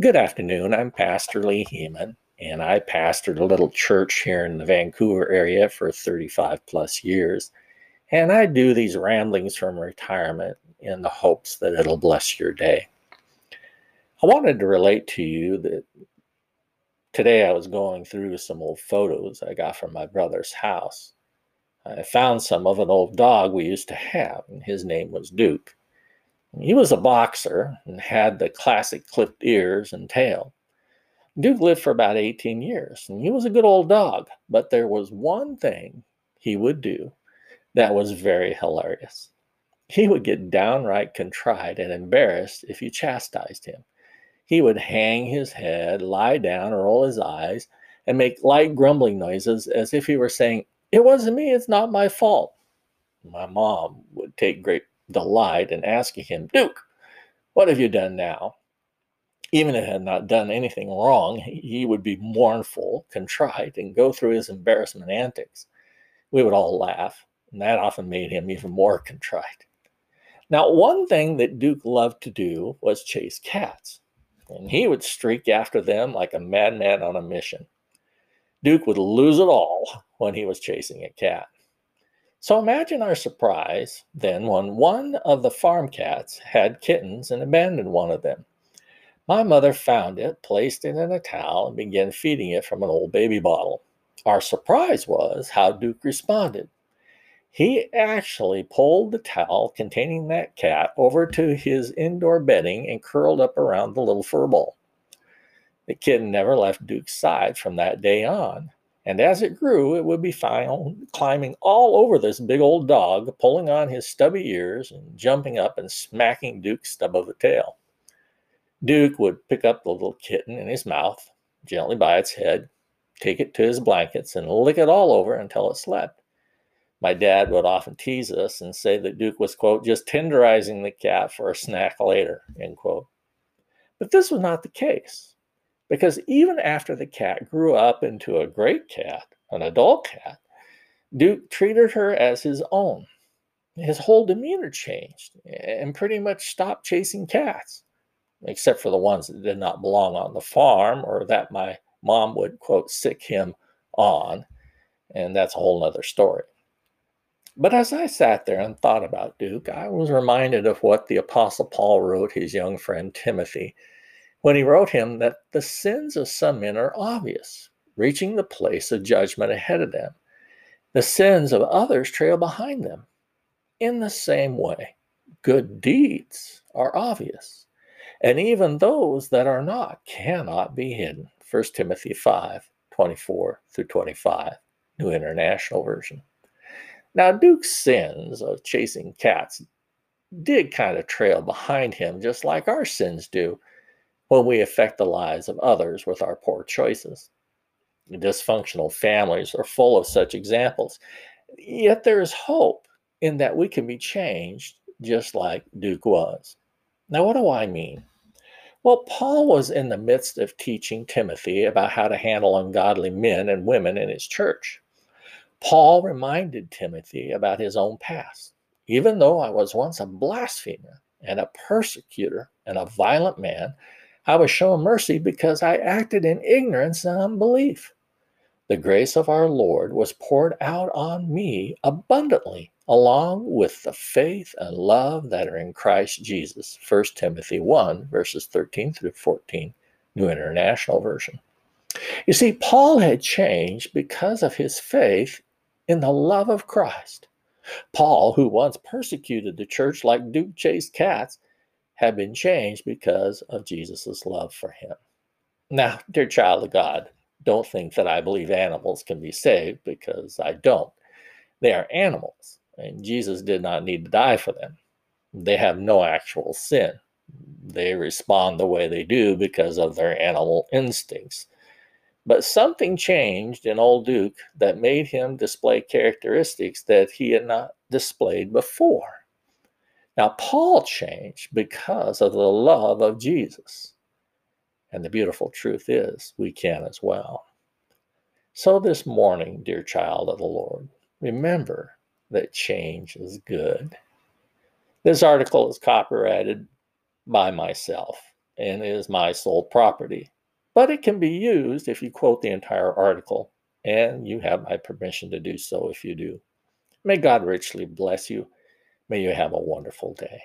Good afternoon. I'm Pastor Lee Hemen, and I pastored a little church here in the Vancouver area for 35 plus years. And I do these ramblings from retirement in the hopes that it'll bless your day. I wanted to relate to you that today I was going through some old photos I got from my brother's house. I found some of an old dog we used to have, and his name was Duke. He was a boxer and had the classic clipped ears and tail. Duke lived for about 18 years, and he was a good old dog, but there was one thing he would do that was very hilarious. He would get downright contrite and embarrassed if you chastised him. He would hang his head, lie down, roll his eyes, and make light grumbling noises as if he were saying, It wasn't me, it's not my fault. My mom would take great delight in asking him, Duke, what have you done now? Even if he had not done anything wrong, he would be mournful, contrite, and go through his embarrassment antics. We would all laugh, and that often made him even more contrite. Now, one thing that Duke loved to do was chase cats, and he would streak after them like a madman on a mission. Duke would lose it all when he was chasing a cat. So imagine our surprise then when one of the farm cats had kittens and abandoned one of them. My mother found it, placed it in a towel, and began feeding it from an old baby bottle. Our surprise was how Duke responded. He actually pulled the towel containing that cat over to his indoor bedding and curled up around the little fur ball. The kitten never left Duke's side from that day on. And as it grew, it would be found climbing all over this big old dog, pulling on his stubby ears and jumping up and smacking Duke's stub of the tail. Duke would pick up the little kitten in his mouth, gently by its head, take it to his blankets, and lick it all over until it slept. My dad would often tease us and say that Duke was, quote, just tenderizing the cat for a snack later, end quote. But this was not the case. Because even after the cat grew up into a great cat, an adult cat, Duke treated her as his own. His whole demeanor changed and pretty much stopped chasing cats, except for the ones that did not belong on the farm or that my mom would, quote, sic him on. And that's a whole other story. But as I sat there and thought about Duke, I was reminded of what the Apostle Paul wrote his young friend Timothy when he wrote him that the sins of some men are obvious, reaching the place of judgment ahead of them. The sins of others trail behind them. In the same way, good deeds are obvious, and even those that are not cannot be hidden. 1 Timothy 5 24 through 25, New International Version. Now, Duke's sins of chasing cats did kind of trail behind him, just like our sins do when we affect the lives of others with our poor choices. Dysfunctional families are full of such examples. Yet there is hope in that we can be changed just like Duke was. Now, what do I mean? Well, Paul was in the midst of teaching Timothy about how to handle ungodly men and women in his church. Paul reminded Timothy about his own past. Even though I was once a blasphemer and a persecutor and a violent man, I was shown mercy because I acted in ignorance and unbelief. The grace of our Lord was poured out on me abundantly, along with the faith and love that are in Christ Jesus. 1 Timothy 1, verses 13 through 14, New International Version. You see, Paul had changed because of his faith in the love of Christ. Paul, who once persecuted the church like Duke chased cats, have been changed because of Jesus' love for him. Now, dear child of God, don't think that I believe animals can be saved because I don't. They are animals, and Jesus did not need to die for them. They have no actual sin. They respond the way they do because of their animal instincts. But something changed in old Duke that made him display characteristics that he had not displayed before. Now, Paul changed because of the love of Jesus. And the beautiful truth is, we can as well. So, this morning, dear child of the Lord, remember that change is good. This article is copyrighted by myself, and is my sole property. But it can be used if you quote the entire article, and you have my permission to do so if you do. May God richly bless you. May you have a wonderful day.